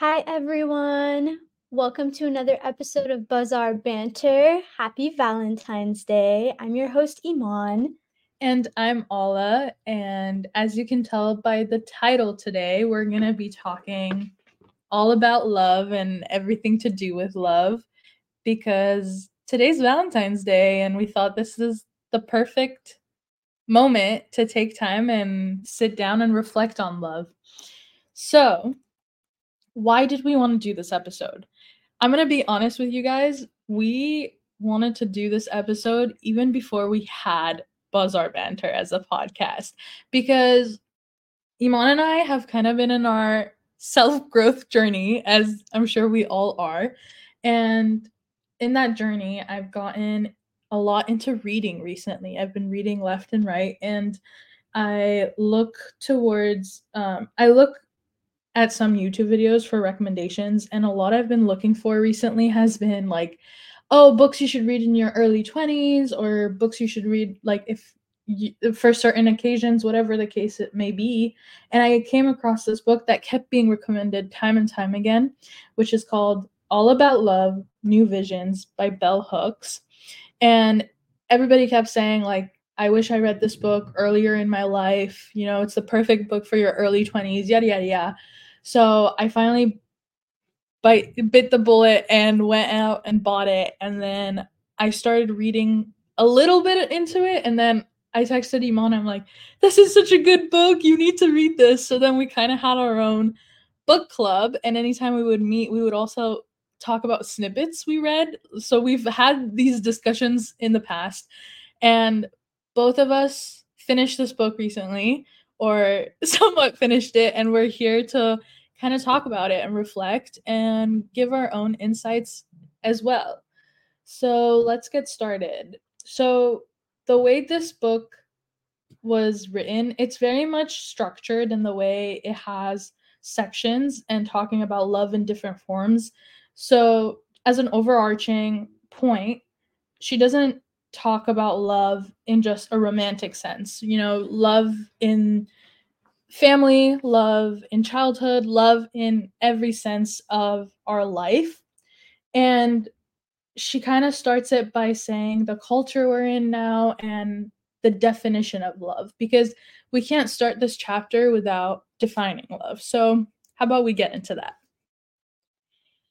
Hi, everyone. Welcome to another episode of Bazaar Banter. Happy Valentine's Day. I'm your host, Iman. And I'm Ala. And as you can tell by the title today, we're going to be talking all about love and everything to do with love because today's Valentine's Day, and we thought this is the perfect moment to take time and sit down and reflect on love. So, why did we want to do this episode? I'm going to be honest with you guys. We wanted to do this episode even before we had Bazaar Banter as a podcast because Iman and I have kind of been in our self growth journey, as I'm sure we all are. And in that journey, I've gotten a lot into reading recently. I've been reading left and right, and I look towards, um, I look at some YouTube videos for recommendations, and a lot I've been looking for recently has been like, oh, books you should read in your early 20s, or books you should read like if you, for certain occasions, whatever the case it may be. And I came across this book that kept being recommended time and time again, which is called All About Love New Visions by Bell Hooks. And everybody kept saying, like, I wish I read this book earlier in my life. You know, it's the perfect book for your early 20s, yada, yada, yada. So I finally bite bit the bullet and went out and bought it. And then I started reading a little bit into it. And then I texted Iman, I'm like, this is such a good book. You need to read this. So then we kind of had our own book club. And anytime we would meet, we would also talk about snippets we read. So we've had these discussions in the past. And both of us finished this book recently or somewhat finished it and we're here to kind of talk about it and reflect and give our own insights as well. So let's get started. So, the way this book was written, it's very much structured in the way it has sections and talking about love in different forms. So, as an overarching point, she doesn't talk about love in just a romantic sense. You know, love in family, love in childhood, love in every sense of our life. And she kind of starts it by saying the culture we're in now and the definition of love, because we can't start this chapter without defining love. So, how about we get into that?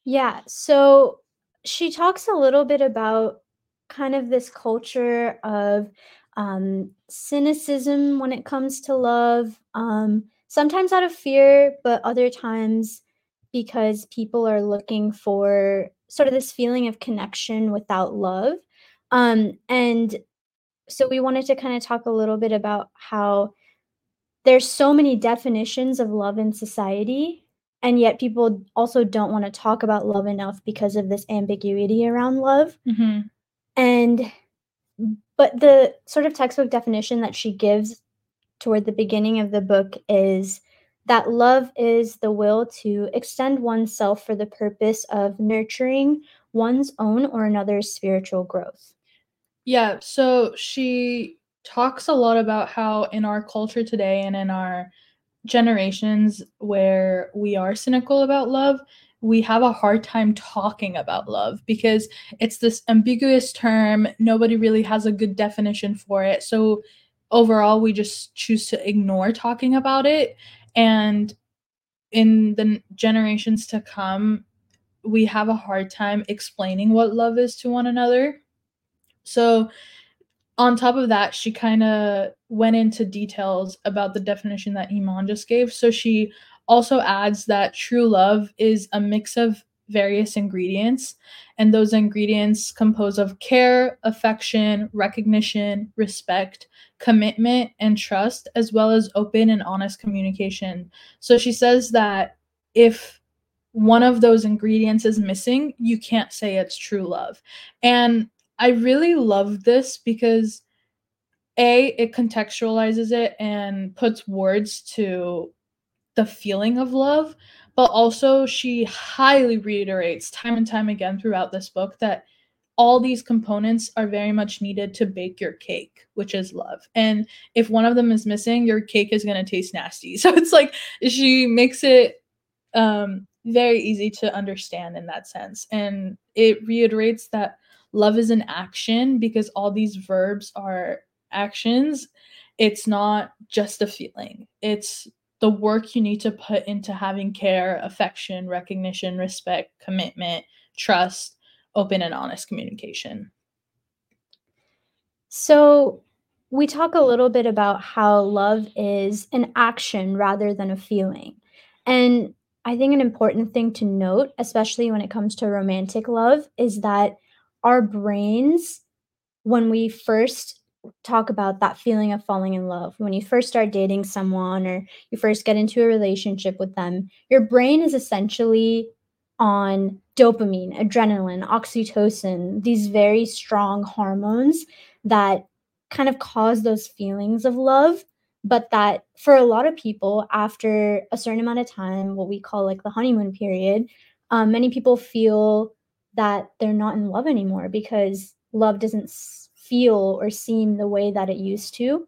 Yeah. So, she talks a little bit about kind of this culture of um, cynicism when it comes to love, um, sometimes out of fear, but other times because people are looking for sort of this feeling of connection without love. Um, and so we wanted to kind of talk a little bit about how there's so many definitions of love in society and yet people also don't want to talk about love enough because of this ambiguity around love mm-hmm. And but the sort of textbook definition that she gives toward the beginning of the book is that love is the will to extend oneself for the purpose of nurturing one's own or another's spiritual growth. Yeah, so she talks a lot about how in our culture today and in our generations where we are cynical about love, we have a hard time talking about love because it's this ambiguous term. Nobody really has a good definition for it. So overall, we just choose to ignore talking about it. And in the generations to come, we have a hard time explaining what love is to one another. So, on top of that, she kind of went into details about the definition that Iman just gave. So, she also adds that true love is a mix of various ingredients, and those ingredients compose of care, affection, recognition, respect, commitment, and trust, as well as open and honest communication. So she says that if one of those ingredients is missing, you can't say it's true love. And I really love this because A, it contextualizes it and puts words to the feeling of love, but also she highly reiterates time and time again throughout this book that all these components are very much needed to bake your cake, which is love. And if one of them is missing, your cake is going to taste nasty. So it's like she makes it um, very easy to understand in that sense. And it reiterates that love is an action because all these verbs are actions. It's not just a feeling, it's the work you need to put into having care, affection, recognition, respect, commitment, trust, open and honest communication. So, we talk a little bit about how love is an action rather than a feeling. And I think an important thing to note, especially when it comes to romantic love, is that our brains, when we first talk about that feeling of falling in love, when you first start dating someone or you first get into a relationship with them, your brain is essentially on dopamine, adrenaline, oxytocin, these very strong hormones that kind of cause those feelings of love but that for a lot of people after a certain amount of time what we call like the honeymoon period um, many people feel that they're not in love anymore because love doesn't feel or seem the way that it used to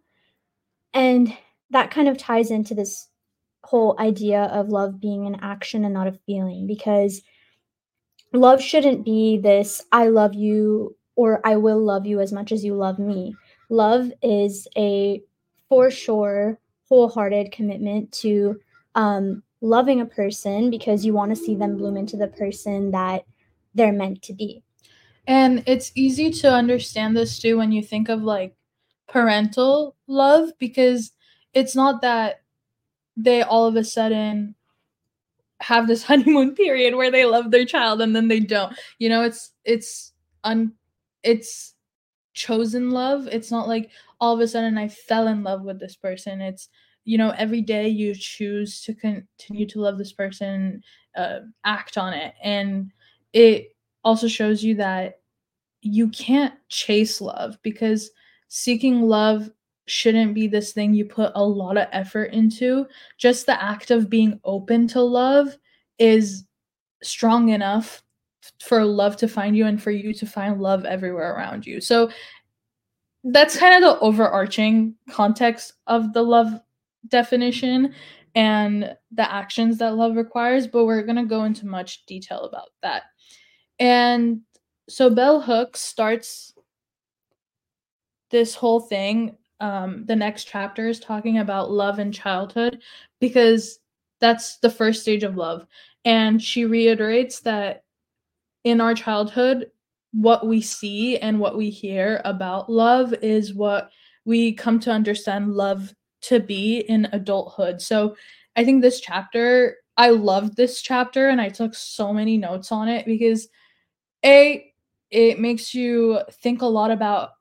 and that kind of ties into this whole idea of love being an action and not a feeling because love shouldn't be this i love you or i will love you as much as you love me love is a for sure wholehearted commitment to um, loving a person because you want to see them bloom into the person that they're meant to be. And it's easy to understand this too when you think of like parental love because it's not that they all of a sudden have this honeymoon period where they love their child and then they don't. You know, it's it's un it's chosen love. It's not like all of a sudden I fell in love with this person. It's you know every day you choose to continue to love this person, uh, act on it, and it also shows you that you can't chase love because seeking love shouldn't be this thing you put a lot of effort into. Just the act of being open to love is strong enough for love to find you and for you to find love everywhere around you. So that's kind of the overarching context of the love definition and the actions that love requires, but we're going to go into much detail about that. And so Bell Hooks starts this whole thing. Um, the next chapter is talking about love in childhood because that's the first stage of love. And she reiterates that in our childhood, what we see and what we hear about love is what we come to understand love to be in adulthood. So I think this chapter, I loved this chapter and I took so many notes on it because A, it makes you think a lot about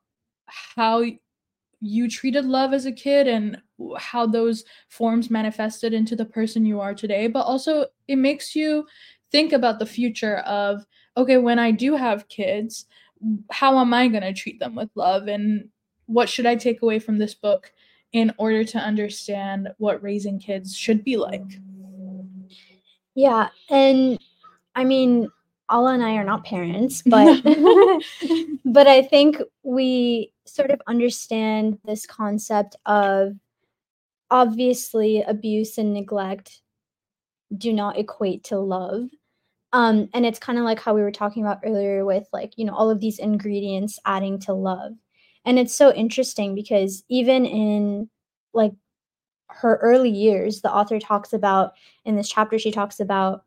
how you treated love as a kid and how those forms manifested into the person you are today, but also it makes you think about the future of okay, when I do have kids, how am I going to treat them with love? And what should I take away from this book in order to understand what raising kids should be like? Yeah. And I mean, Ala and I are not parents, but but I think we sort of understand this concept of obviously abuse and neglect do not equate to love um, and it's kind of like how we were talking about earlier with like, you know, all of these ingredients adding to love. And it's so interesting because even in like her early years, the author talks about in this chapter, she talks about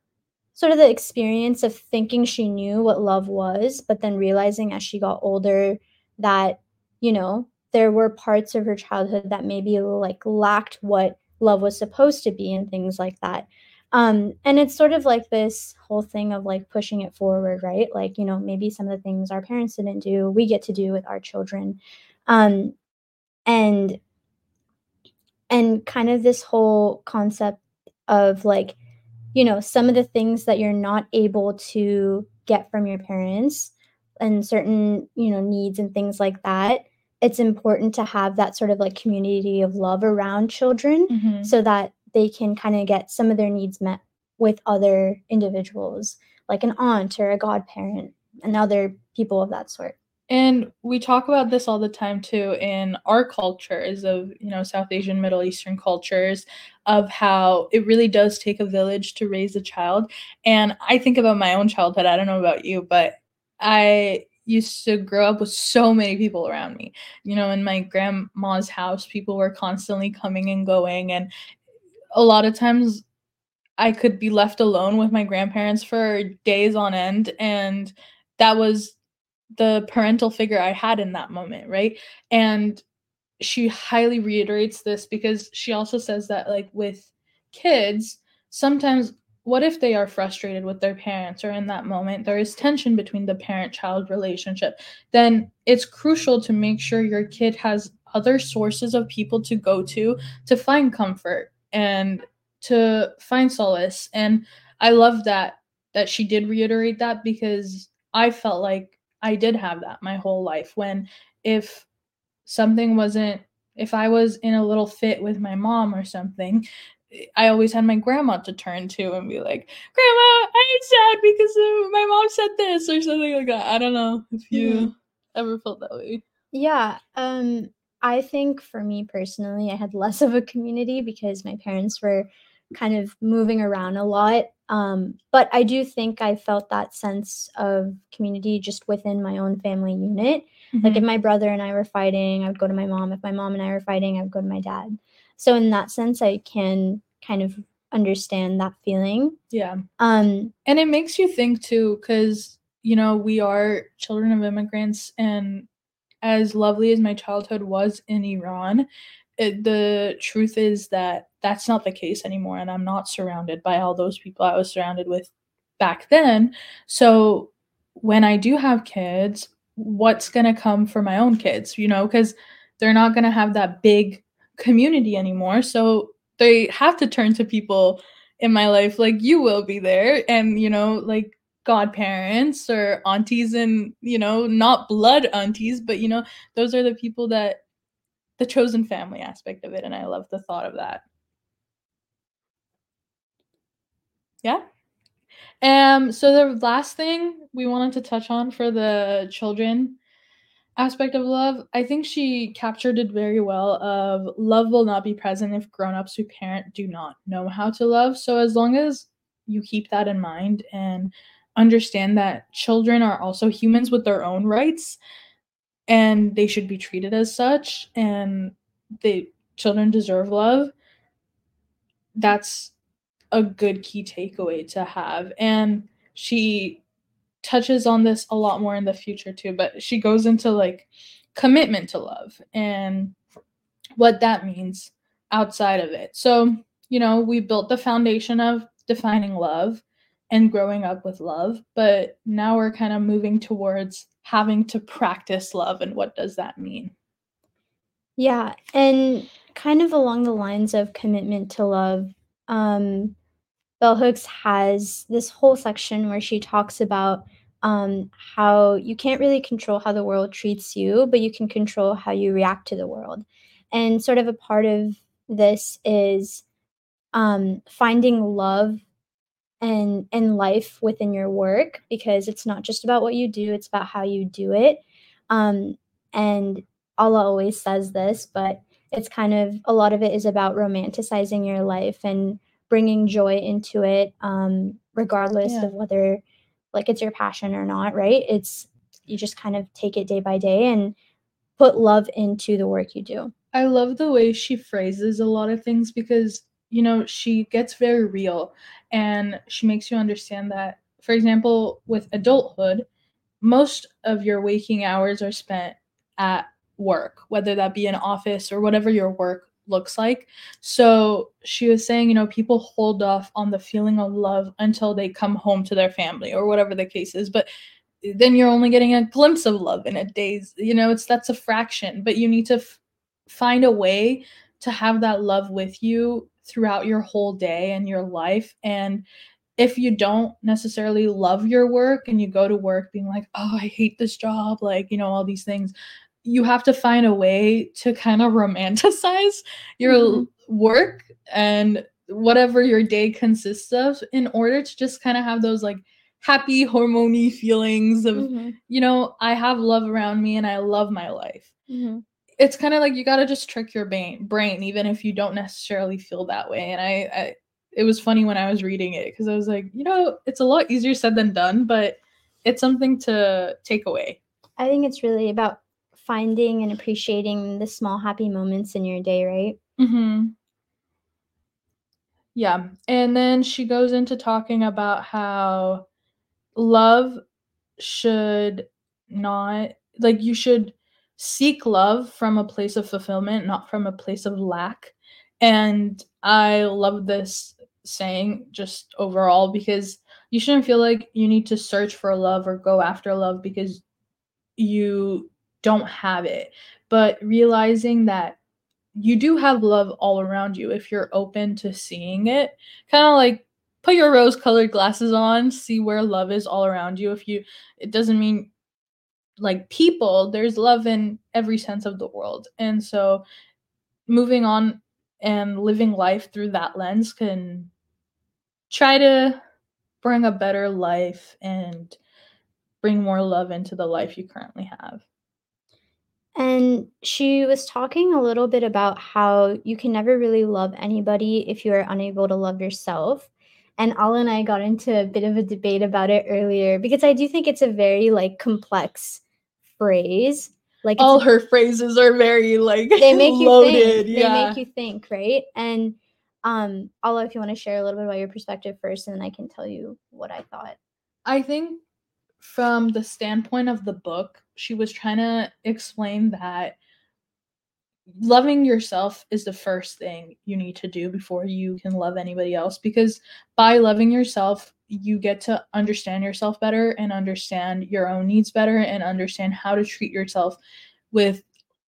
sort of the experience of thinking she knew what love was, but then realizing as she got older that, you know, there were parts of her childhood that maybe like lacked what love was supposed to be and things like that. Um, and it's sort of like this whole thing of like pushing it forward, right? Like, you know, maybe some of the things our parents didn't do, we get to do with our children. Um, and and kind of this whole concept of like, you know, some of the things that you're not able to get from your parents and certain, you know, needs and things like that it's important to have that sort of like community of love around children mm-hmm. so that they can kind of get some of their needs met with other individuals, like an aunt or a godparent and other people of that sort. And we talk about this all the time too in our cultures of, you know, South Asian, Middle Eastern cultures of how it really does take a village to raise a child. And I think about my own childhood. I don't know about you, but I used to grow up with so many people around me. You know, in my grandma's house, people were constantly coming and going. And a lot of times I could be left alone with my grandparents for days on end. And that was the parental figure I had in that moment, right? And she highly reiterates this because she also says that, like, with kids, sometimes what if they are frustrated with their parents or in that moment there is tension between the parent child relationship then it's crucial to make sure your kid has other sources of people to go to to find comfort and to find solace and i love that that she did reiterate that because i felt like i did have that my whole life when if something wasn't if i was in a little fit with my mom or something I always had my grandma to turn to and be like, Grandma, I'm sad because my mom said this or something like that. I don't know if you mm-hmm. ever felt that way. Yeah. Um, I think for me personally, I had less of a community because my parents were kind of moving around a lot. Um, but I do think I felt that sense of community just within my own family unit. Mm-hmm. Like if mm-hmm. my brother and I were fighting, I would go to my mom. If my mom and I were fighting, I would go to my dad. So in that sense, I can kind of understand that feeling. Yeah. Um and it makes you think too cuz you know, we are children of immigrants and as lovely as my childhood was in Iran, it, the truth is that that's not the case anymore and I'm not surrounded by all those people I was surrounded with back then. So when I do have kids, what's going to come for my own kids, you know, cuz they're not going to have that big community anymore. So they have to turn to people in my life like you will be there and you know like godparents or aunties and you know not blood aunties but you know those are the people that the chosen family aspect of it and i love the thought of that yeah um so the last thing we wanted to touch on for the children aspect of love, I think she captured it very well of love will not be present if grown-ups who parent do not know how to love. So as long as you keep that in mind and understand that children are also humans with their own rights and they should be treated as such and the children deserve love that's a good key takeaway to have and she touches on this a lot more in the future too, but she goes into like commitment to love and what that means outside of it. So, you know, we built the foundation of defining love and growing up with love, but now we're kind of moving towards having to practice love and what does that mean? Yeah, and kind of along the lines of commitment to love, um, Bell Hooks has this whole section where she talks about um, how you can't really control how the world treats you, but you can control how you react to the world. And sort of a part of this is um, finding love and and life within your work because it's not just about what you do; it's about how you do it. Um, and Ala always says this, but it's kind of a lot of it is about romanticizing your life and bringing joy into it, um, regardless yeah. of whether like it's your passion or not, right? It's you just kind of take it day by day and put love into the work you do. I love the way she phrases a lot of things because you know she gets very real and she makes you understand that for example with adulthood most of your waking hours are spent at work whether that be an office or whatever your work looks like. So she was saying, you know, people hold off on the feeling of love until they come home to their family or whatever the case is. But then you're only getting a glimpse of love in a day's, you know, it's that's a fraction, but you need to f- find a way to have that love with you throughout your whole day and your life. And if you don't necessarily love your work and you go to work being like, oh, I hate this job, like, you know, all these things, you have to find a way to kind of romanticize your mm-hmm. work and whatever your day consists of in order to just kind of have those like happy hormony feelings of hmm you know i have love around me and i love my life hmm it's kind of like you got to just trick your brain brain even if you don't necessarily feel that way and I, I it was funny when i was reading it because i was like you know it's a lot easier said than done but it's something to take away I think it's really about finding and appreciating the small happy moments in your day, right? Mm-hmm. Yeah. And then she goes into talking about how love should not, like, you should seek love from a place of fulfillment, not from a place of lack. And I love this saying just overall because you shouldn't feel like you need to search for love or go after love because you don't have it. But realizing that you do have love all around you if you're open to seeing it. Kind of like put your rose colored glasses on, see where love is all around you. If you, it doesn't mean like people, there's love in every sense of the world. And so moving on and living life through that lens can try to bring a better life and bring more love into the life you currently have. And she was talking a little bit about how you can never really love anybody if you are unable to love yourself. And Ala and I got into a bit of a debate about it earlier because I do think it's a very like complex phrase. Like All her phrases are very like they make you loaded. think. Yeah. They make you think, right? And um, Ala, if you want to share a little bit about your perspective first, and then I can tell you what I thought. I think from the standpoint of the book, she was trying to explain that loving yourself is the first thing you need to do before you can love anybody else because by loving yourself you get to understand yourself better and understand your own needs better and understand how to treat yourself with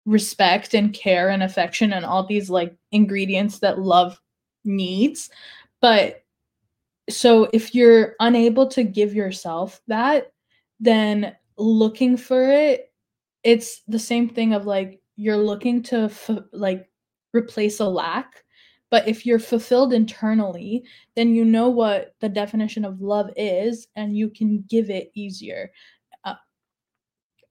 respect and care and affection and all these like ingredients that love needs. But so if you're unable to give yourself that then looking for it it's the same thing of like you're looking to f- like replace a lack but if you're fulfilled internally then you know what the definition of love is and you can give it easier uh,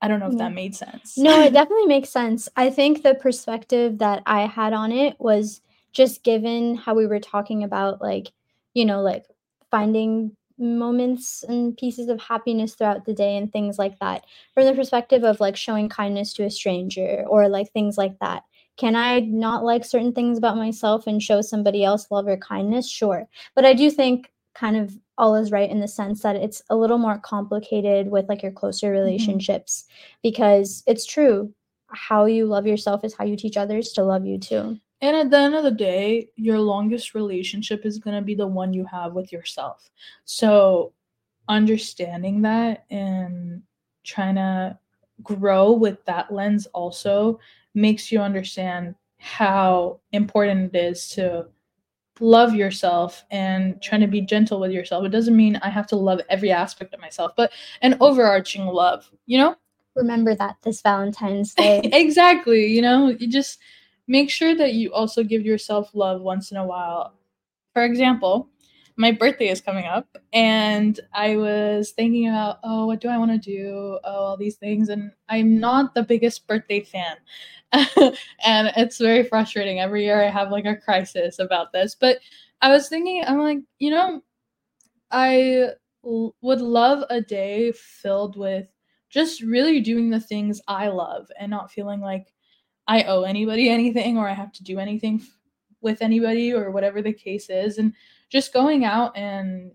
i don't know if Yeah. that made sense No, it definitely makes sense. I think the perspective that I had on it was just given how we were talking about, like, you know, like finding moments and pieces of happiness throughout the day and things like that. From the perspective of like showing kindness to a stranger or like things like that. Can I not like certain things about myself and show somebody else love or kindness? Sure. But I do think kind of all is right in the sense that it's a little more complicated with like your closer mm-hmm. relationships because it's true how you love yourself is how you teach others to love you too And at the end of the day, your longest relationship is going to be the one you have with yourself. So, understanding that and trying to grow with that lens also makes you understand how important it is to love yourself and trying to be gentle with yourself. It doesn't mean I have to love every aspect of myself, but an overarching love, you know? remember that this valentine's day exactly you know you just make sure that you also give yourself love once in a while. For example my birthday is coming up and i was thinking about oh what do i want to do? Oh all these things and i'm not the biggest birthday fan. And it's very frustrating. Every year i have like a crisis about this but i was thinking i'm like you know i l- would love a day filled with just really doing the things I love and not feeling like I owe anybody anything or I have to do anything with anybody or whatever the case is. And just going out and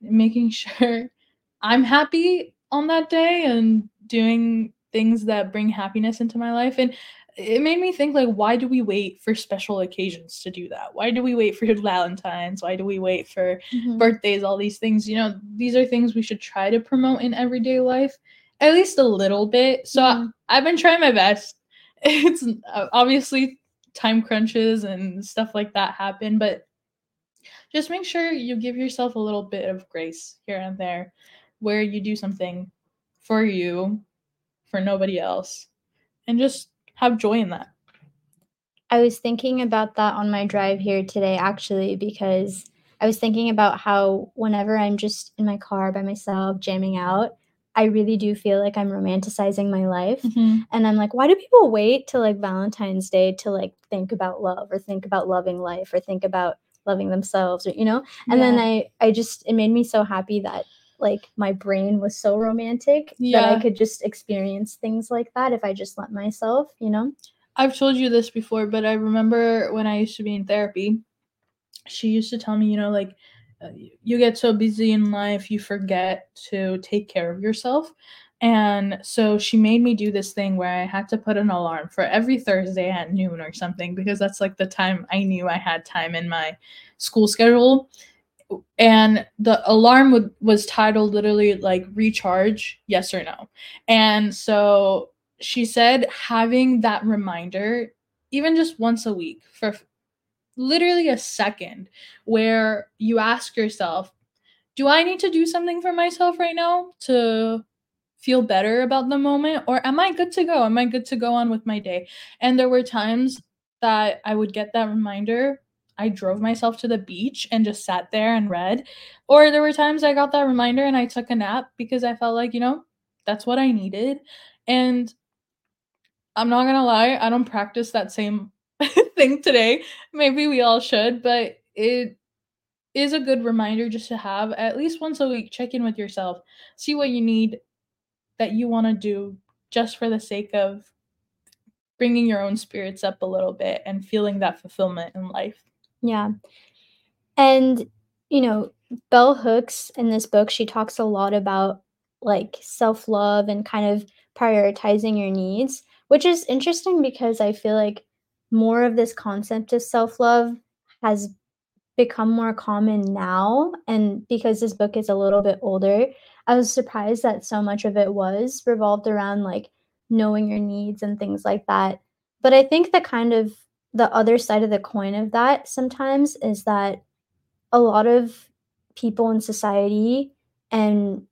making sure I'm happy on that day and doing things that bring happiness into my life. And it made me think like why do we wait for special occasions to do that why do we wait for valentines why do we wait for Mhm. birthdays all these things you know these are things we should try to promote in everyday life at least a little bit so I- Mhm. i've been trying my best it's uh, obviously time crunches and stuff like that happen but just make sure you give yourself a little bit of grace here and there where you do something for you for nobody else and just have joy in that. I was thinking about that on my drive here today, actually, because I was thinking about how whenever I'm just in my car by myself, jamming out, I really do feel like I'm romanticizing my life. Mhm. And I'm like, why do people wait till like Valentine's Day to like think about love or think about loving life or think about loving themselves or you know? And then I I just it made me so happy that like my brain was so romantic that I could just experience things like that if I just let myself, you know? I've told you this before, but I remember when I used to be in therapy, she used to tell me, you know, like Uh, you get so busy in life, you forget to take care of yourself. And so she made me do this thing where I had to put an alarm for every Thursday at noon or something because that's like the time I knew I had time in my school schedule. And the alarm would, was titled literally like recharge, yes or no. And so she said having that reminder even just once a week for literally a second where you ask yourself do i need to do something for myself right now to feel better about the moment? Or am i good to go? Am i good to go on with my day? And there were times that i would get that reminder. I drove myself to the beach and just sat there and read. Or there were times i got that reminder and i took a nap because i felt like you know that's what i needed. And I'm not gonna lie, I don't practice that same thing today. Maybe we all should, but it is a good reminder just to have at least once a week. Check in with yourself, see what you need that you want to do just for the sake of bringing your own spirits up a little bit and feeling that fulfillment in life. Yeah. And, you know, Bell Hooks in this book, she talks a lot about like self love and kind of prioritizing your needs, which is interesting because I feel like more of this concept of self love has become more common now. And because this book is a little bit older, I was surprised that so much of it was revolved around like knowing your needs and things like that. But I think the kind of the other side of the coin of that sometimes is that a lot of people in society and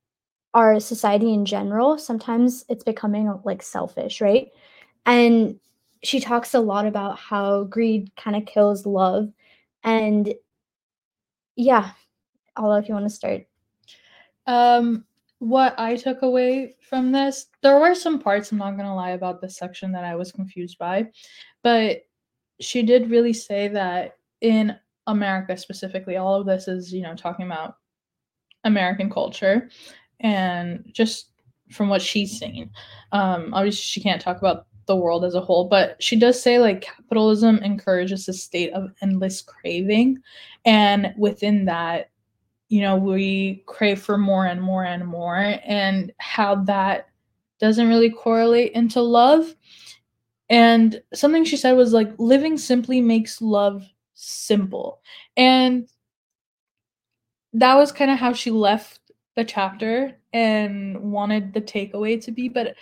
our society in general, sometimes it's becoming like selfish, right? And she talks a lot about how greed kind of kills love. And yeah, Ala if you want to start. Um, what I took away from this, there were some parts, I'm not gonna lie about this section that I was confused by, but she did really say that in America specifically, all of this is, you know, talking about American culture and just from what she's seen. Um, obviously, she can't talk about the world as a whole, but she does say like capitalism encourages a state of endless craving. And within that, you know, we crave for more and more and more, and how that doesn't really correlate into love. And something she said was like, living simply makes love simple. And that was kind of how she left the chapter and wanted the takeaway to be. But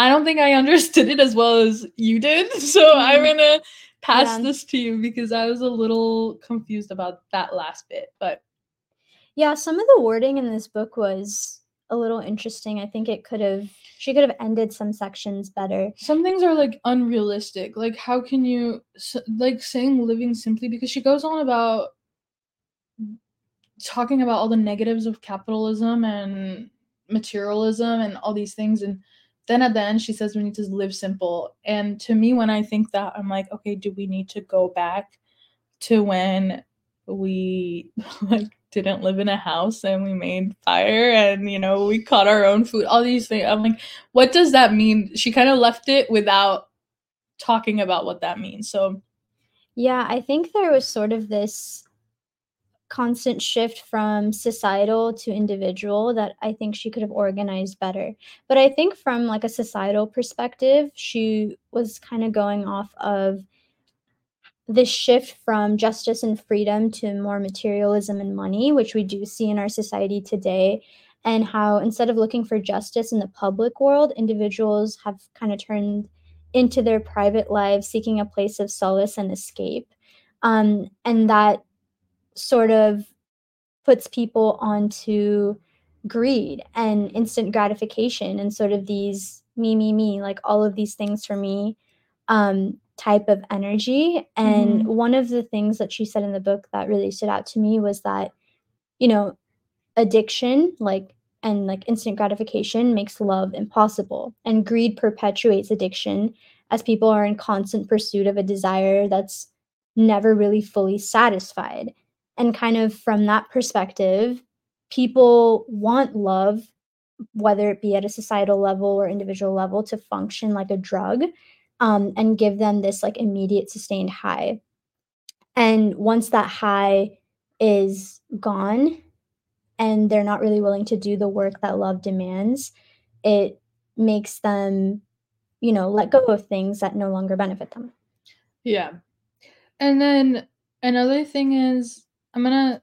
I don't think I understood it as well as you did. So I'm Mhm. going to pass Yeah. this to you because I was a little confused about that last bit. But Yeah, some of the wording in this book was a little interesting. I think it could have she could have ended some sections better. some things are like unrealistic. Like, how can you, like, saying living simply because she goes on about talking about all the negatives of capitalism and materialism and all these things and then at the end she says we need to live simple. And to me when i think that i'm like okay do we need to go back to when we like didn't live in a house and we made fire and you know we caught our own food all these things. I'm like what does that mean? She kind of left it without talking about what that means. So Yeah, I think there was sort of this constant shift from societal to individual that I think she could have organized better. But I think from like a societal perspective, she was kind of going off of this shift from justice and freedom to more materialism and money, which we do see in our society today, and how instead of looking for justice in the public world, individuals have kind of turned into their private lives seeking a place of solace and escape. Um, and that sort of puts people onto greed and instant gratification and sort of these me me me like all of these things for me um type of energy. And Mhm. one of the things that she said in the book that really stood out to me was that, you know, addiction, like and like instant gratification makes love impossible. And greed perpetuates addiction as people are in constant pursuit of a desire that's never really fully satisfied. And kind of from that perspective, people want love, whether it be at a societal level or individual level, to function like a drug um, and give them this like immediate sustained high. And once that high is gone and they're not really willing to do the work that love demands, it makes them, you know, let go of things that no longer benefit them. Yeah. And then another thing is, I'm gonna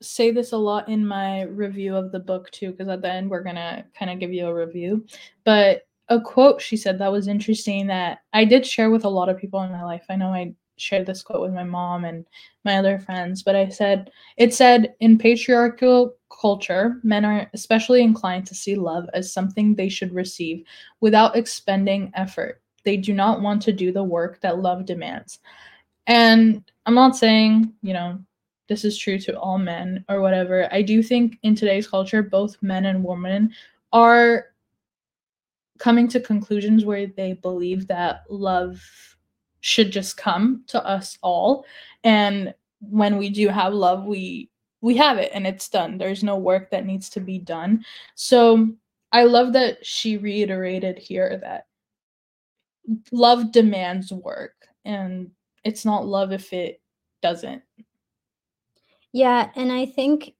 say this a lot in my review of the book too, because at the end we're gonna kind of give you a review. But a quote she said that was interesting that I did share with a lot of people in my life. I know I shared this quote with my mom and my other friends, but I said, it said, in patriarchal culture, men are especially inclined to see love as something they should receive without expending effort. They do not want to do the work that love demands. And I'm not saying, you know, this is true to all men or whatever. I do think in today's culture, both men and women are coming to conclusions where they believe that love should just come to us all. And when we do have love we we have it and it's done. There's no work that needs to be done. So i love that she reiterated here that love demands work and it's not love if it doesn't Yeah, and I think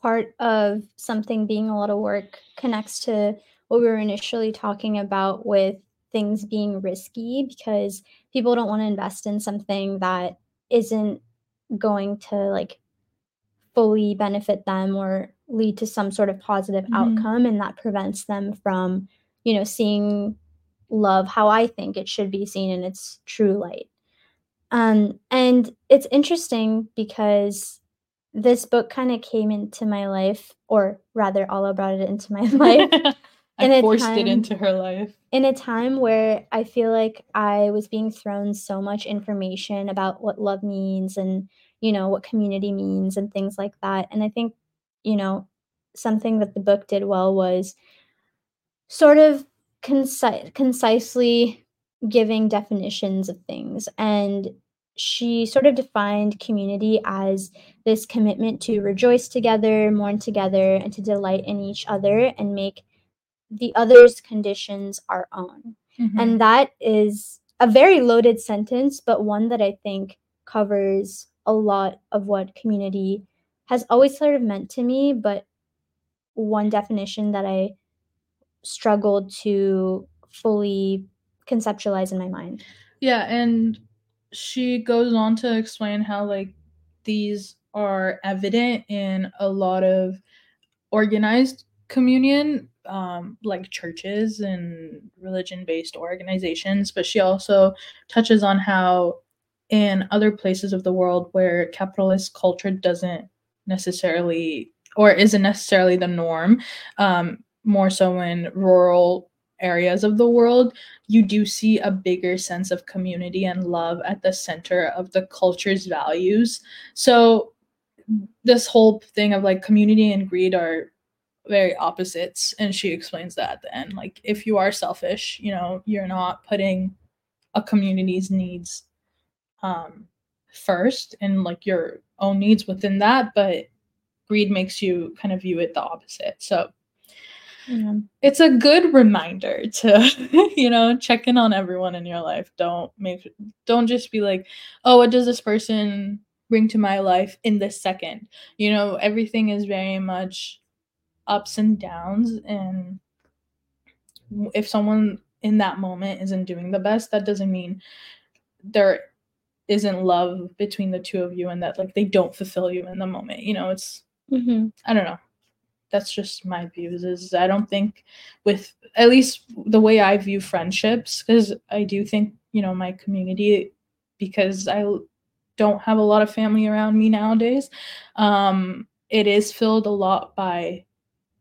part of something being a lot of work connects to what we were initially talking about with things being risky because people don't want to invest in something that isn't going to like fully benefit them or lead to some sort of positive Mhm. outcome and that prevents them from, you know, seeing love how I think it should be seen in its true light. Um, and it's interesting because this book kind of came into my life, or rather, Ala brought it into my life i forced it into her life in a time where I feel like I was being thrown so much information about what love means and, you know, what community means and things like that. And I think, you know, something that the book did well was sort of conci- concisely giving definitions of things. And she sort of defined community as this commitment to rejoice together, mourn together, and to delight in each other and make the other's conditions our own. Mhm. And that is a very loaded sentence, but one that I think covers a lot of what community has always sort of meant to me, but one definition that I struggled to fully conceptualize in my mind. Yeah, and she goes on to explain how like these are evident in a lot of organized communion, um, like churches and religion-based organizations, but she also touches on how in other places of the world where capitalist culture doesn't necessarily or isn't necessarily the norm, um, more so in rural areas of the world, you do see a bigger sense of community and love at the center of the culture's values. So this whole thing of like community and greed are very opposites and she explains that at the end like if you are selfish you know you're not putting a community's needs um first and like your own needs within that but greed makes you kind of view it the opposite so Yeah. it's a good reminder to you know check in on everyone in your life don't make don't just be like oh what does this person bring to my life in this second you know everything is very much ups and downs and if someone in that moment isn't doing the best that doesn't mean there isn't love between the two of you and that like they don't fulfill you in the moment you know it's Mhm. i don't know that's just my views is i don't think with at least the way i view friendships because i do think you know my community because i don't have a lot of family around me nowadays um it is filled a lot by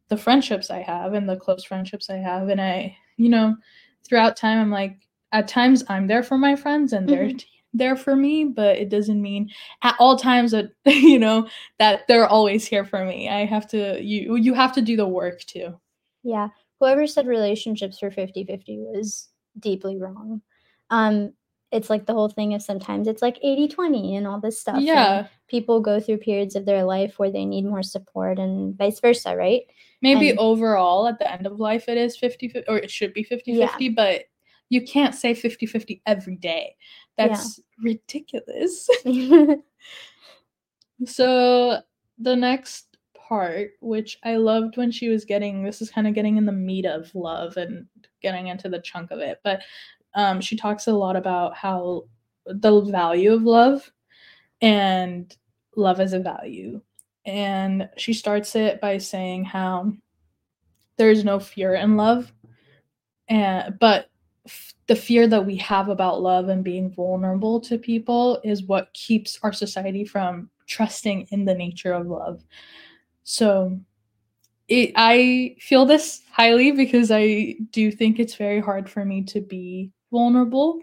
the friendships i have and the close friendships i have and i you know throughout time i'm like at times I'm there for my friends and they're Mhm. There for me, but it doesn't mean at all times that you know that they're always here for me. I have to you you have to do the work too. Yeah. Whoever said relationships were 50-50 was deeply wrong. Um, it's like the whole thing of sometimes it's like 80-20 and all this stuff. and Yeah, people go through periods of their life where they need more support and vice versa, right? maybe and- overall at the end of life it is 50 50 or it should be 50 50, but you can't say 50 50 every day. Yeah. That's ridiculous. So the next part, which I loved when she was getting this is kind of getting in the meat of love and getting into the chunk of it, but um, she talks a lot about how the value of love and love as a value. And she starts it by saying how there's no fear in love, and but f- the fear that we have about love and being vulnerable to people is what keeps our society from trusting in the nature of love. So it, I feel this highly because I do think it's very hard for me to be vulnerable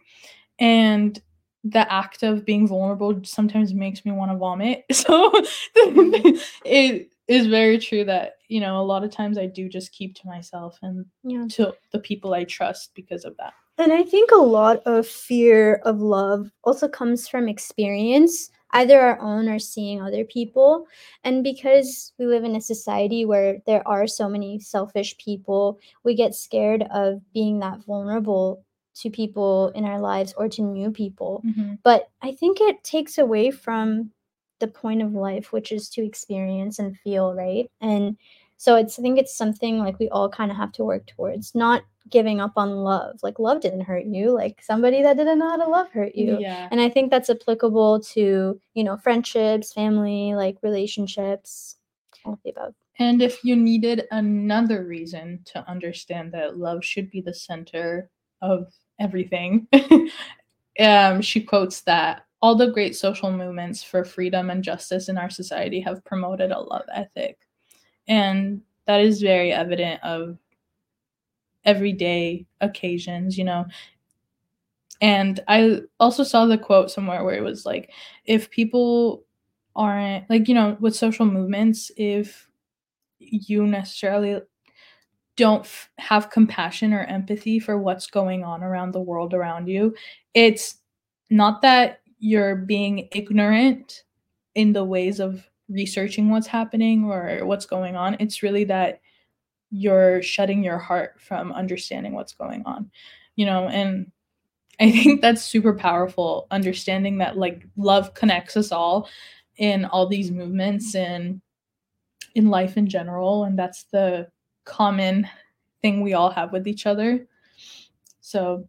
and the act of being vulnerable sometimes makes me want to vomit. So it is very true that, you know, a lot of times I do just keep to myself and yeah. to the people I trust because of that. And I think a lot of fear of love also comes from experience, either our own or seeing other people. And because we live in a society where there are so many selfish people, we get scared of being that vulnerable to people in our lives or to new people. Mm-hmm. But I think it takes away from the point of life, which is to experience and feel, right? And so it's I think it's something like we all kind of have to work towards, not giving up on love. Like love didn't hurt you. Like somebody that didn't know how to love hurt you. Yeah. And I think that's applicable to, you know, friendships, family, like relationships, all of the above. And if you needed another reason to understand that love should be the center of everything, um, she quotes that all the great social movements for freedom and justice in our society have promoted a love ethic. And that is very evident of everyday occasions, you know. And I also saw the quote somewhere where it was like, if people aren't, like, you know, with social movements, if you necessarily don't f- have compassion or empathy for what's going on around the world around you. It's not that you're being ignorant in the ways of researching what's happening or what's going on. It's really that you're shutting your heart from understanding what's going on, you know, and I think that's super powerful understanding that like love connects us all in all these movements and in life in general and that's the common thing we all have with each other. So,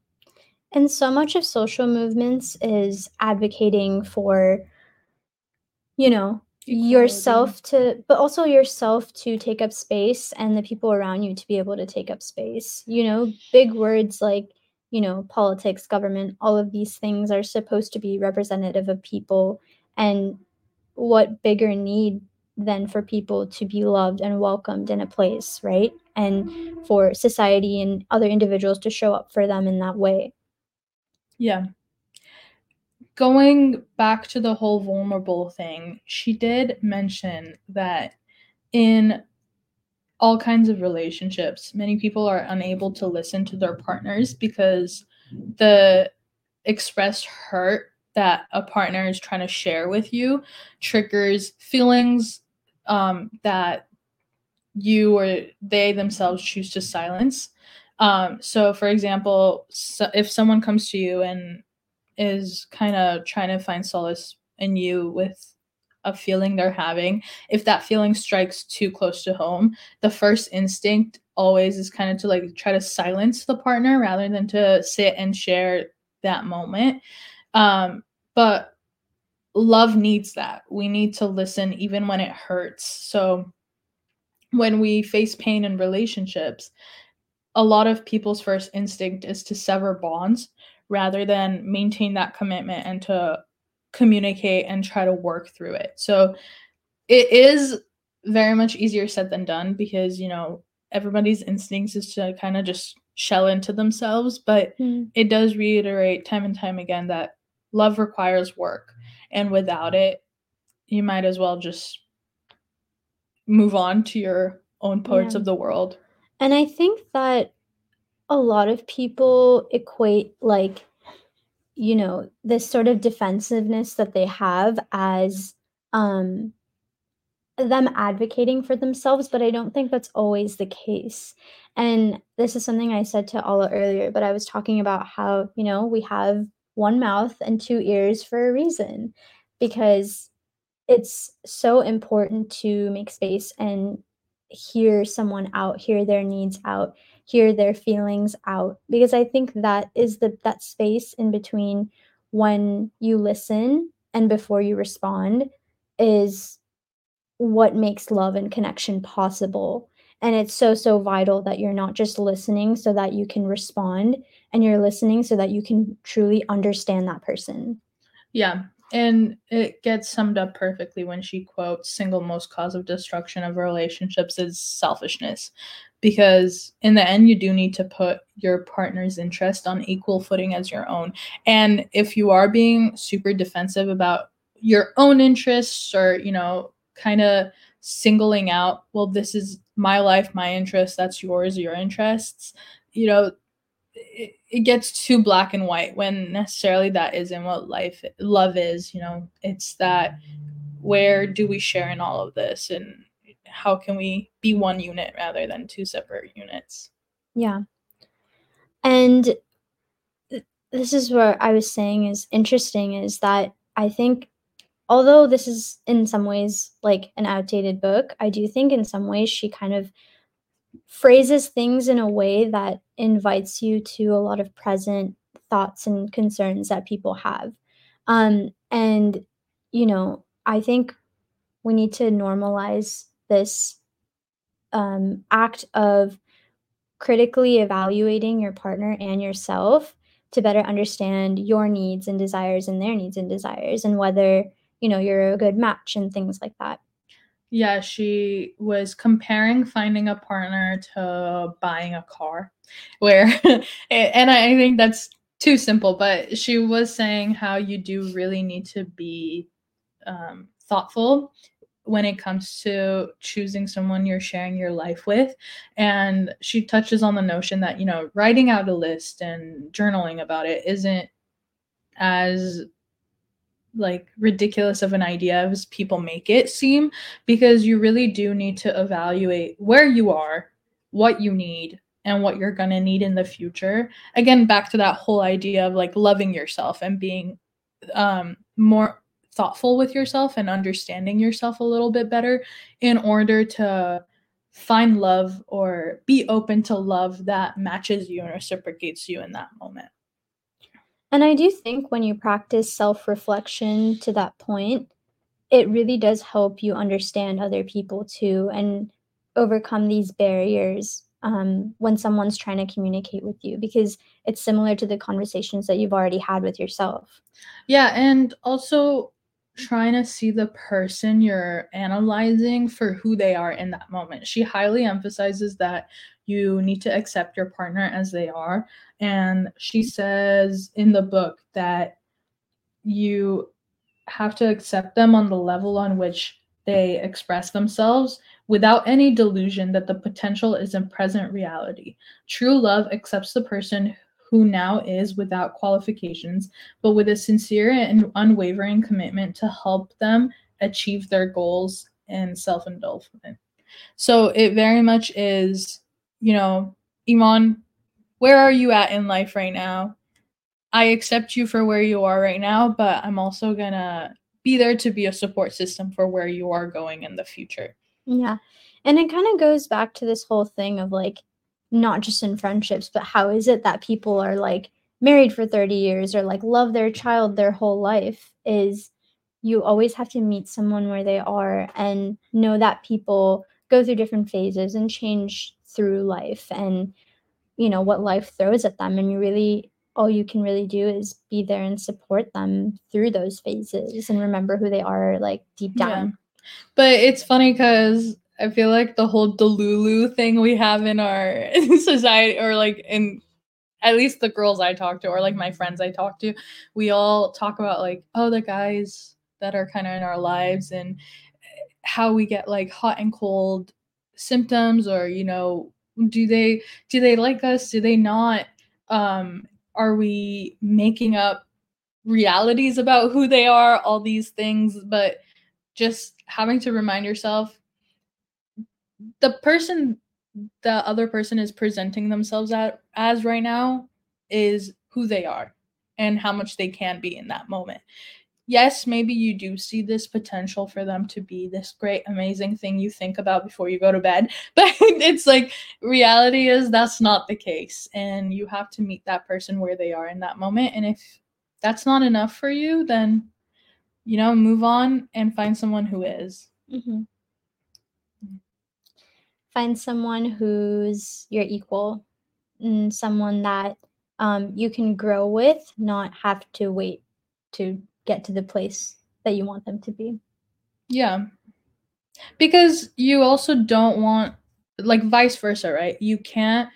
And so much of social movements is advocating for, you know. Yourself to, but also yourself to take up space and the people around you to be able to take up space. You know, big words like, you know, politics, government, all of these things are supposed to be representative of people. And what bigger need than for people to be loved and welcomed in a place, right? And for society and other individuals to show up for them in that way. yeah. Going back to the whole vulnerable thing, she did mention that in all kinds of relationships, many people are unable to listen to their partners because the expressed hurt that a partner is trying to share with you triggers feelings um, that you or they themselves choose to silence. Um, so, for example, so if someone comes to you and is kind of trying to find solace in you with a feeling they're having, if that feeling strikes too close to home, the first instinct always is kind of to like try to silence the partner rather than to sit and share that moment. Um, but love needs that. We need to listen even when it hurts. So when we face pain in relationships, a lot of people's first instinct is to sever bonds rather than maintain that commitment and to communicate and try to work through it. So it is very much easier said than done because, you know, everybody's instincts is to kind of just shell into themselves, but Mm. it does reiterate time and time again that love requires work. And without it, you might as well just move on to your own parts Yeah. of the world. And I think that a lot of people equate like you know, this sort of defensiveness that they have as um them advocating for themselves, but I don't think that's always the case. And this is something I said to Ala earlier, but I was talking about how, you know, we have one mouth and two ears for a reason because it's so important to make space and hear someone out, hear their needs out, hear their feelings out because I think that is the that space in between when you listen and before you respond is what makes love and connection possible. And it's so, so vital that you're not just listening so that you can respond and you're listening so that you can truly understand that person. Yeah. And it gets summed up perfectly when she quotes single most cause of destruction of relationships is selfishness. Because in the end, you do need to put your partner's interest on equal footing as your own. And if you are being super defensive about your own interests or, you know, kind of singling out, well, this is my life, my interest, that's yours, your interests, you know, it, it gets too black and white when necessarily that isn't what life love is you know it's that where do we share in all of this and how can we be one unit rather than two separate units Yeah. And th- this is what I was saying is interesting is that I think although this is in some ways like an outdated book, I do think in some ways she kind of phrases things in a way that invites you to a lot of present thoughts and concerns that people have. Um, and, you know, I think we need to normalize this um, act of critically evaluating your partner and yourself to better understand your needs and desires and their needs and desires and whether you know you're a good match and things like that. Yeah she was comparing finding a partner to buying a car where and i think that's too simple but she was saying how you do really need to be um, thoughtful when it comes to choosing someone you're sharing your life with. And she touches on the notion that you know writing out a list and journaling about it isn't as like ridiculous of an idea as people make it seem because you really do need to evaluate where you are what you need and what you're going to need in the future. Again back to that whole idea of like loving yourself and being um more thoughtful with yourself and understanding yourself a little bit better in order to find love or be open to love that matches you and reciprocates you in that moment and i do think when you practice self-reflection to that point it really does help you understand other people too and overcome these barriers um, when someone's trying to communicate with you because it's similar to the conversations that you've already had with yourself. Yeah, and also trying to see the person you're analyzing for who they are in that moment. She highly emphasizes that you need to accept your partner as they are. And she says in the book that you have to accept them on the level on which they express themselves without any delusion that the potential is in present reality. True love accepts the person who now is without qualifications, but with a sincere and unwavering commitment to help them achieve their goals and self indulgence. So it very much is, you know, Iman, where are you at in life right now? I accept you for where you are right now, but I'm also gonna be there to be a support system for where you are going in the future. Yeah. And it kind of goes back to this whole thing of like, not just in friendships, but how is it that people are like married for 30 years or like love their child their whole life? Is you always have to meet someone where they are and know that people go through different phases and change through life and, you know, what life throws at them. And you really, all you can really do is be there and support them through those phases and remember who they are like deep down. Yeah. But it's funny because I feel like the whole Delulu thing we have in our society, or like in at least the girls I talk to, or like my friends I talk to, we all talk about like, oh, the guys that are kind of in our lives and how we get like hot and cold symptoms, or you know, do they do they like us? Do they not? Um, are we making up realities about who they are? All these things, but just having to remind yourself the person the other person is presenting themselves at, as right now is who they are and how much they can be in that moment. Yes, maybe you do see this potential for them to be this great, amazing thing you think about before you go to bed. But it's like reality is that's not the case. And you have to meet that person where they are in that moment. And if that's not enough for you, then, you know, move on and find someone who is. Mm-hmm find someone who's your equal and someone that um, you can grow with, not have to wait to get to the place that you want them to be. Yeah. Because you also don't want, like, vice versa, right? You can't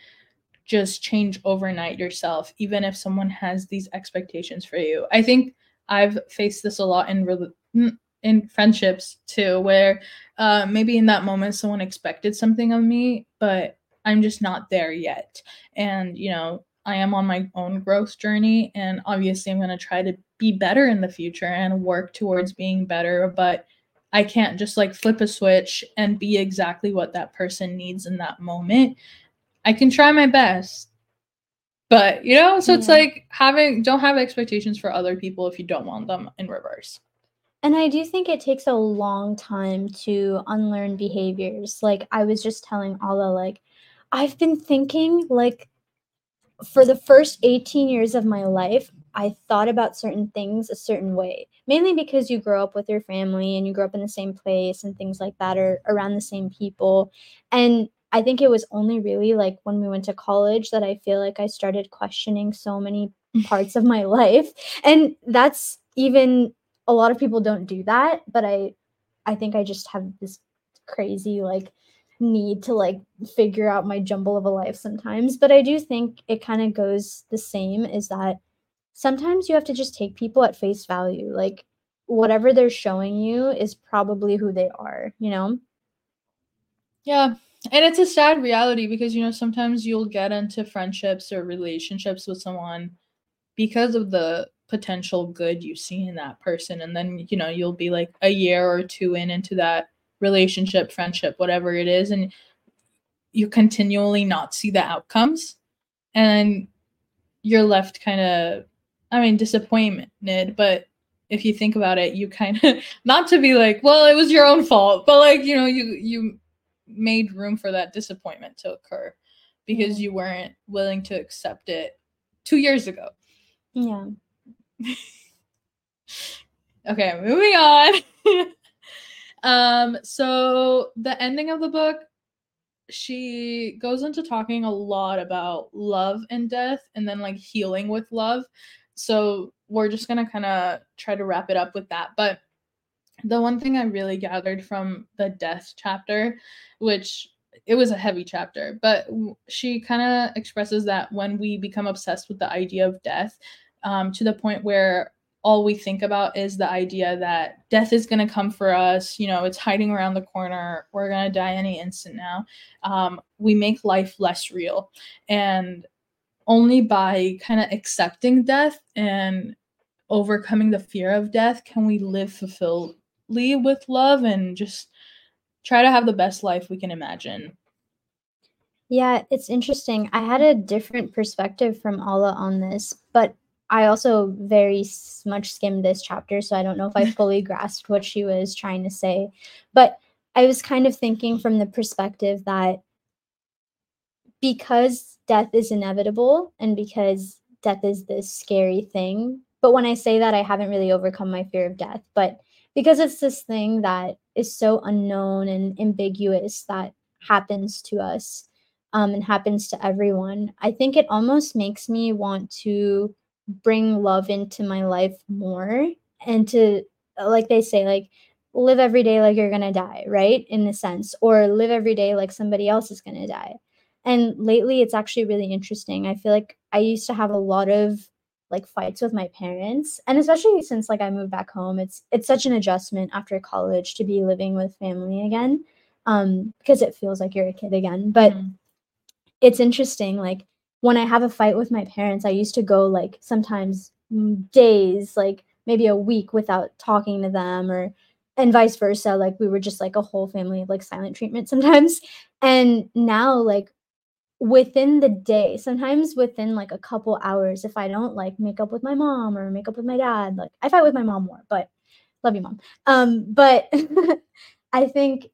just change overnight yourself, even if someone has these expectations for you. I think I've faced this a lot in re- in friendships too, where uh, maybe in that moment someone expected something of me, but I'm just not there yet. And, you know, I am on my own growth journey, and obviously I'm going to try to be better in the future and work towards being better, but I can't just like flip a switch and be exactly what that person needs in that moment. I can try my best. But, you know, so yeah. it's like having don't have expectations for other people if you don't want them in reverse. And I do think it takes a long time to unlearn behaviors. Like I was just telling Ala, like, I've been thinking, like, for the first 18 years of my life, I thought about certain things a certain way, mainly because you grow up with your family and you grow up in the same place and things like that, or around the same people. And I think it was only really like when we went to college that I feel like I started questioning so many parts of my life. And that's even a lot of people don't do that, but I I think I just have this crazy like need to like figure out my jumble of a life sometimes. But I do think it kind of goes the same is that sometimes you have to just take people at face value. Like whatever they're showing you is probably who they are, you know? Yeah. And it's a sad reality because, you know, sometimes you'll get into friendships or relationships with someone because of the potential good you see in that person and then you know you'll be like a year or two in into that relationship friendship whatever it is and you continually not see the outcomes and you're left kind of i mean disappointed but if you think about it you kind of not to be like well it was your own fault but like you know you you made room for that disappointment to occur because you weren't willing to accept it 2 years ago. Yeah okay, moving on. um, so the ending of the book, she goes into talking a lot about love and death and then like healing with love. So we're just gonna kind of try to wrap it up with that. But the one thing I really gathered from the death chapter, which it was a heavy chapter, but she kind of expresses that when we become obsessed with the idea of death, um, to the point where all we think about is the idea that death is going to come for us. You know, it's hiding around the corner. We're going to die any instant now. Um, we make life less real. And only by kind of accepting death and overcoming the fear of death can we live fulfilledly with love and just try to have the best life we can imagine. Yeah, it's interesting. I had a different perspective from Ala on this, but I also very much skimmed this chapter, so I don't know if I fully grasped what she was trying to say. But I was kind of thinking from the perspective that because death is inevitable and because death is this scary thing, but when I say that, I haven't really overcome my fear of death. But because it's this thing that is so unknown and ambiguous that happens to us um, and happens to everyone, I think it almost makes me want to bring love into my life more and to like they say like live every day like you're going to die, right? In a sense, or live every day like somebody else is going to die. And lately it's actually really interesting. I feel like I used to have a lot of like fights with my parents and especially since like I moved back home it's it's such an adjustment after college to be living with family again um because it feels like you're a kid again but mm-hmm. it's interesting like when I have a fight with my parents I used to go like sometimes days like maybe a week without talking to them or and vice versa like we were just like a whole family of like silent treatment sometimes and now like within the day, sometimes within like a couple hours, if I don't like make up with my mom or make up with my dad, like I fight with my mom more, but love you, mom. Um, but I think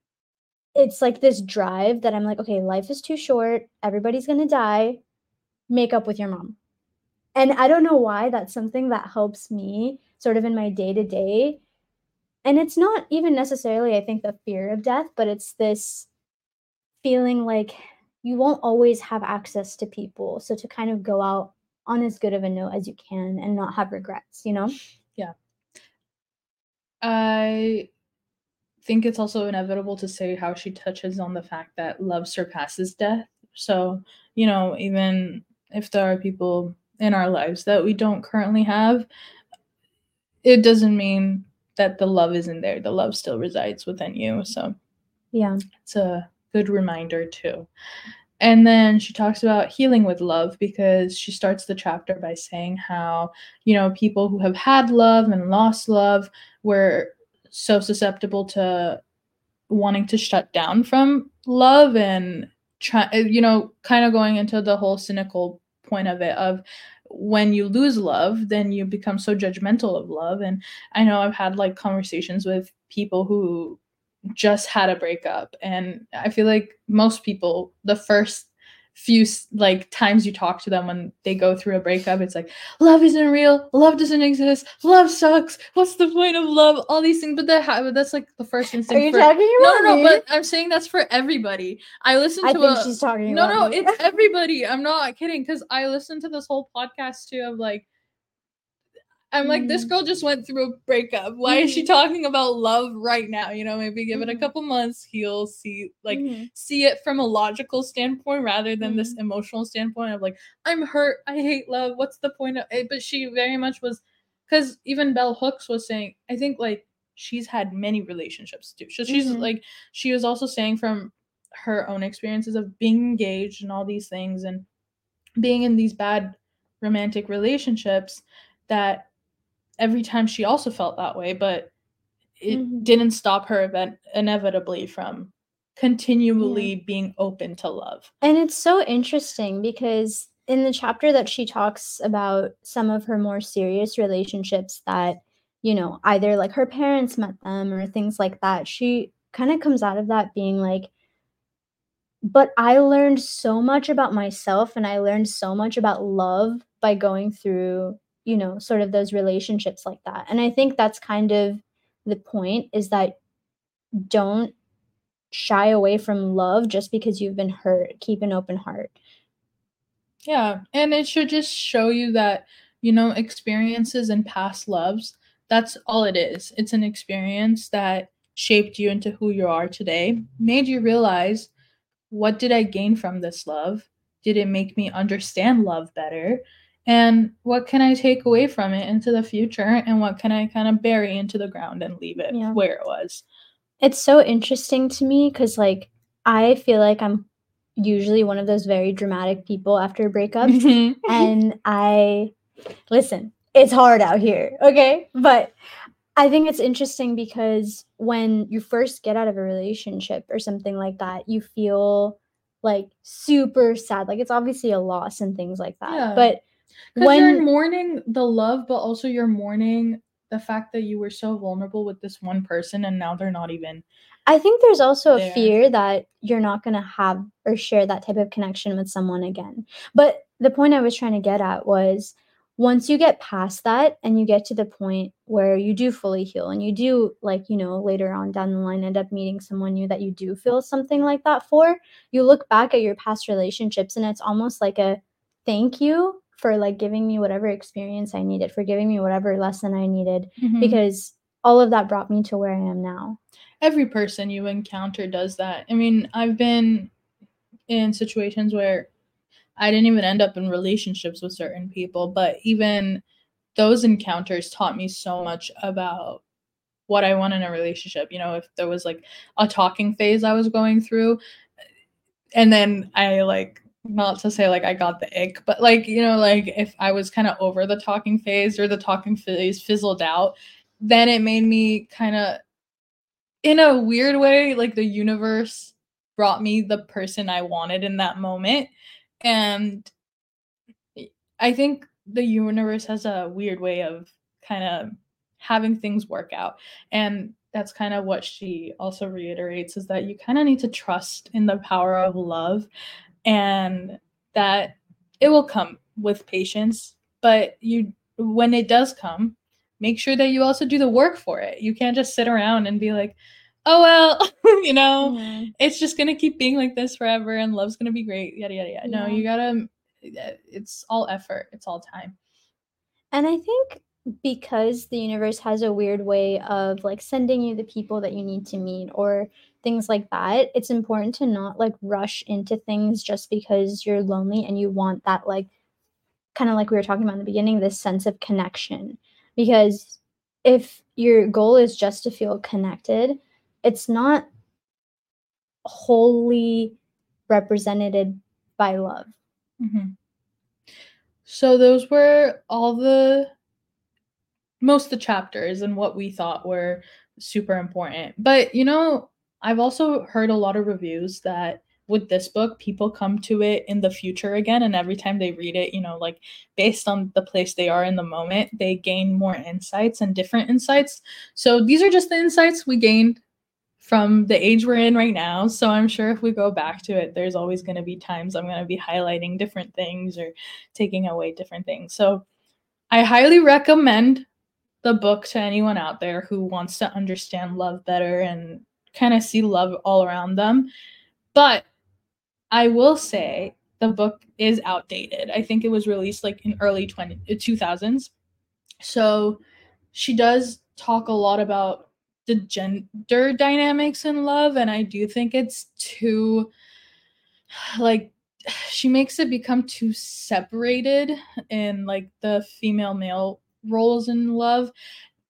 it's like this drive that I'm like, okay, life is too short. Everybody's gonna die. Make up with your mom. And I don't know why that's something that helps me sort of in my day to day. And it's not even necessarily, I think, the fear of death, but it's this feeling like you won't always have access to people. So to kind of go out on as good of a note as you can and not have regrets, you know? Yeah. I think it's also inevitable to say how she touches on the fact that love surpasses death. So, you know, even if there are people in our lives that we don't currently have, it doesn't mean that the love isn't there. The love still resides within you. So, yeah, it's a good reminder too. And then she talks about healing with love because she starts the chapter by saying how, you know, people who have had love and lost love were so susceptible to wanting to shut down from love and try uh, you know kind of going into the whole cynical point of it of when you lose love then you become so judgmental of love. And i know i've had like conversations with people who just had a breakup and i feel like most people the first few like times you talk to them when they go through a breakup it's like love isn't real. Love doesn't exist. Love sucks. What's the point of love? All these things but that but that's like the first instinct Are you for, talking about no no me? but i'm saying that's for everybody. I listen to I think a, she's talking no no it's everybody. I'm not kidding because i listened to this whole podcast too of like I'm like, this mm-hmm. girl just went through a breakup. Why mm-hmm. is she mm-hmm. talking about love right now? You know, maybe give mm-hmm. it a mm-hmm. couple months, He'll see, like, mm-hmm. see it from a logical standpoint rather than this emotional standpoint of like, I'm hurt, I hate love. What's the point of it? But she very much was, because even Bell Hooks was saying, I think like she's had many relationships too. So she's like, she was also saying from her own experiences of being engaged and all these things and being in these bad romantic relationships that every time she also felt that way, but it mm-hmm. didn't stop her event inevitably from continually yeah. being open to love. And it's so interesting because in the chapter that she talks about some of her more serious relationships that, you know, either like her parents met them or things like that, she kind of comes out of that being like, but I learned so much about myself and I learned so much about love by going through you know sort of those relationships like that. And i think that's kind of the point is that don't shy away from love just because you've been hurt. Keep an open heart. Yeah and it should just show you that you know experiences and past loves that's all it is. It's an experience that shaped you into who you are today made you realize what did i gain from this love? Did it make me understand love better and what can I take away from it into the future and what can I kind of bury into the ground and leave it yeah. where it was. It's so interesting to me cuz like I feel like I'm usually one of those very dramatic people after breakups mm-hmm. and I listen, it's hard out here, okay? But I think it's interesting because when you first get out of a relationship or something like that, you feel like super sad. Like it's obviously a loss and things like that. Yeah. But because you're mourning the love, but also you're mourning the fact that you were so vulnerable with this one person and now they're not even. I think there's also there. a fear that you're not going to have or share that type of connection with someone again. But the point I was trying to get at was once you get past that and you get to the point where you do fully heal and you do like you know later on down the line end up meeting someone new that you do feel something like that for you look back at your past relationships and it's almost like a thank you for like giving me whatever experience I needed, for giving me whatever lesson I needed. Mm-hmm. Because all of that brought me to where I am now. Every person you encounter does that. I mean, I've been in situations where I didn't even end up in relationships with certain people, but even those encounters taught me so much about what I want in a relationship. You know, if there was like a talking phase I was going through, and then I like not to say like I got the ick, but like, you know, like if I was kind of over the talking phase or the talking phase fizzled out, then it made me kind of in a weird way, like the universe brought me the person I wanted in that moment. And I think the universe has a weird way of kind of having things work out. And that's kind of what she also reiterates is that you kind of need to trust in the power of love and that it will come with patience, but you when it does come, make sure that you also do the work for it. You can't just sit around and be like, "Oh well, you know, yeah. it's just to keep being like this forever and love's to be great." Yada yada yada. Yeah. No, you got to uh, it's all effort. It's all time. And I think because the universe has a weird way of like sending you the people that you need to meet or things like that, it's important to not like rush into things just because you're lonely and you want that like kind of like we were talking about in the beginning, this sense of connection. Because if your goal is just to feel connected, it's not wholly represented by love. Mm-hmm. So those were all the most the chapters and what we thought were super important. But you know, I've also heard a lot of reviews that with this book, people come to it in the future again, and every time they read it, you know, like based on the place they are in the moment, they gain more insights and different insights. So these are just the insights we gained from the age we're in right now. So I'm sure if we go back to it, there's always going to be times I'm going to be highlighting different things or taking away different things. So I highly recommend the book to anyone out there who wants to understand love better and kind of see love all around them. But I will say the book is outdated. I think it was released like in early 20 uh, 2000s. So she does talk a lot about the gender dynamics in love and I do think it's too like she makes it become too separated in like the female male roles in love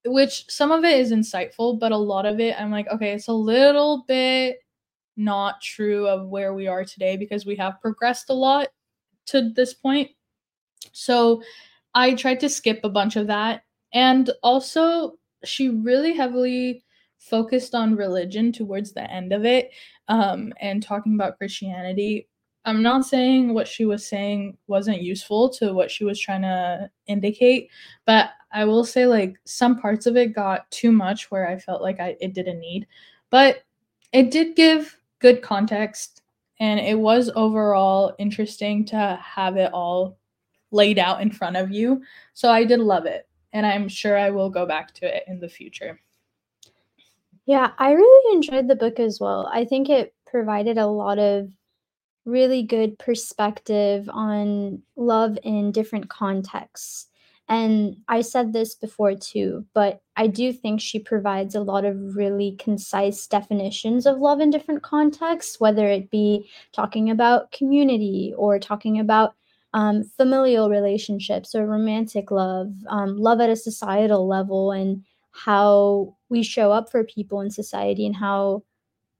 which some of it is insightful, but a lot of it I'm like, okay, it's a little bit not true of where we are today because we have progressed a lot to this point. So I tried to skip a bunch of that. And also, she really heavily focused on religion towards the end of it um, and talking about Christianity. I'm not saying what she was saying wasn't useful to what she was trying to indicate, but I will say like some parts of it got too much where I felt like I it didn't need. But it did give good context and it was overall interesting to have it all laid out in front of you. So I did love it and I'm sure I will go back to it in the future. Yeah, I really enjoyed the book as well. I think it provided a lot of really good perspective on love in different contexts. And I said this before too, but I do think she provides a lot of really concise definitions of love in different contexts, whether it be talking about community or talking about um, familial relationships or romantic love, um, love at a societal level, and how we show up for people in society and how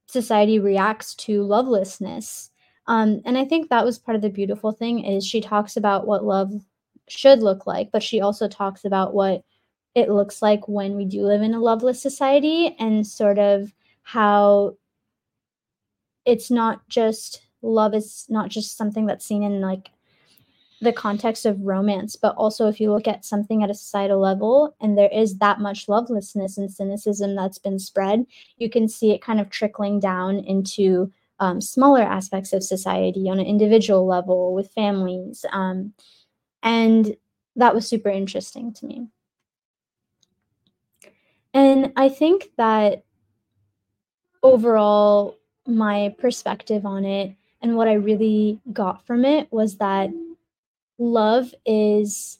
society reacts to lovelessness. Um, and I think that was part of the beautiful thing is she talks about what love should look like, but she also talks about what it looks like when we do live in a loveless society and sort of how it's not just love is not just something that's seen in like the context of romance, but also if you look at something at a societal level and there is that much lovelessness and cynicism that's been spread, you can see it kind of trickling down into um, smaller aspects of society on an individual level with families. Um, and that was super interesting to me. And I think that overall, my perspective on it and what I really got from it was that love is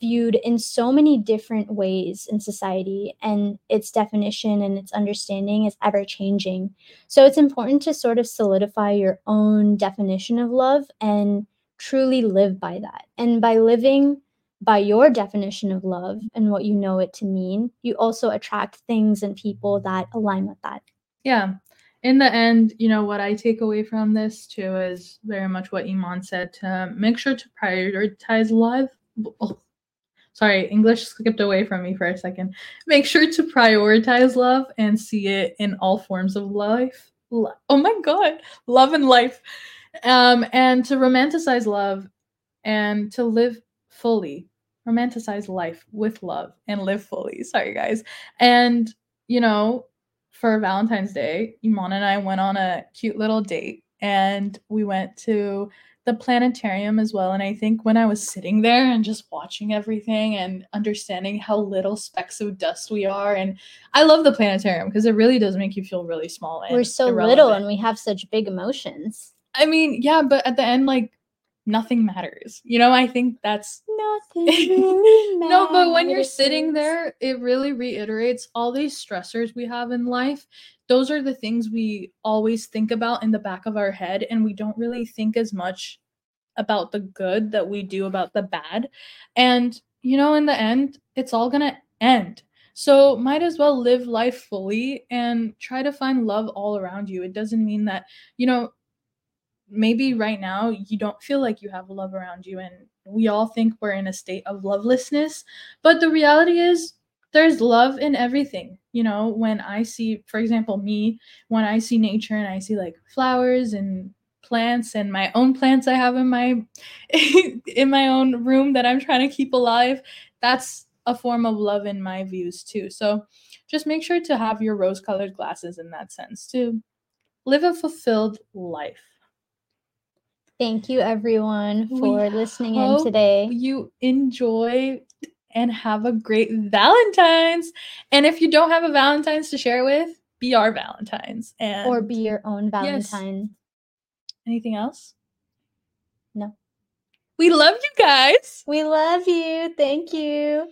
viewed in so many different ways in society, and its definition and its understanding is ever changing. So it's important to sort of solidify your own definition of love and truly live by that. And by living by your definition of love and what you know it to mean, you also attract things and people that align with that. Yeah. In the end, you know, what I take away from this too is very much what Iman said to make sure to prioritize love. Oh, sorry, English skipped away from me for a second. Make sure to prioritize love and see it in all forms of life. Oh my God, love and life. Um, and to romanticize love and to live fully romanticize life with love and live fully. Sorry, guys. And, you know, for Valentine's Day, Iman and I went on a cute little date and we went to the planetarium as well. And I think when I was sitting there and just watching everything and understanding how little specks of dust we are, and I love the planetarium because it really does make you feel really small. We're so irrelevant. little and we have such big emotions. I mean, yeah, but at the end, like, nothing matters. You know, I think that's nothing. Really no, but when you're sitting there, it really reiterates all these stressors we have in life. Those are the things we always think about in the back of our head, and we don't really think as much about the good that we do about the bad. And, you know, in the end, it's all going to end. So, might as well live life fully and try to find love all around you. It doesn't mean that, you know, maybe right now you don't feel like you have love around you and we all think we're in a state of lovelessness but the reality is there's love in everything. You know when i see for example me when i see nature and i see like flowers and plants and my own plants i have in my in my own room that i'm trying to keep alive that's a form of love in my views too. So just make sure to have your rose colored glasses in that sense to live a fulfilled life Thank you, everyone, for we listening in today. You enjoy and have a great Valentine's. And if you don't have a Valentine's to share with, be our Valentine's and or be your own Valentine. Yes. Anything else? No. We love you guys. We love you. Thank you.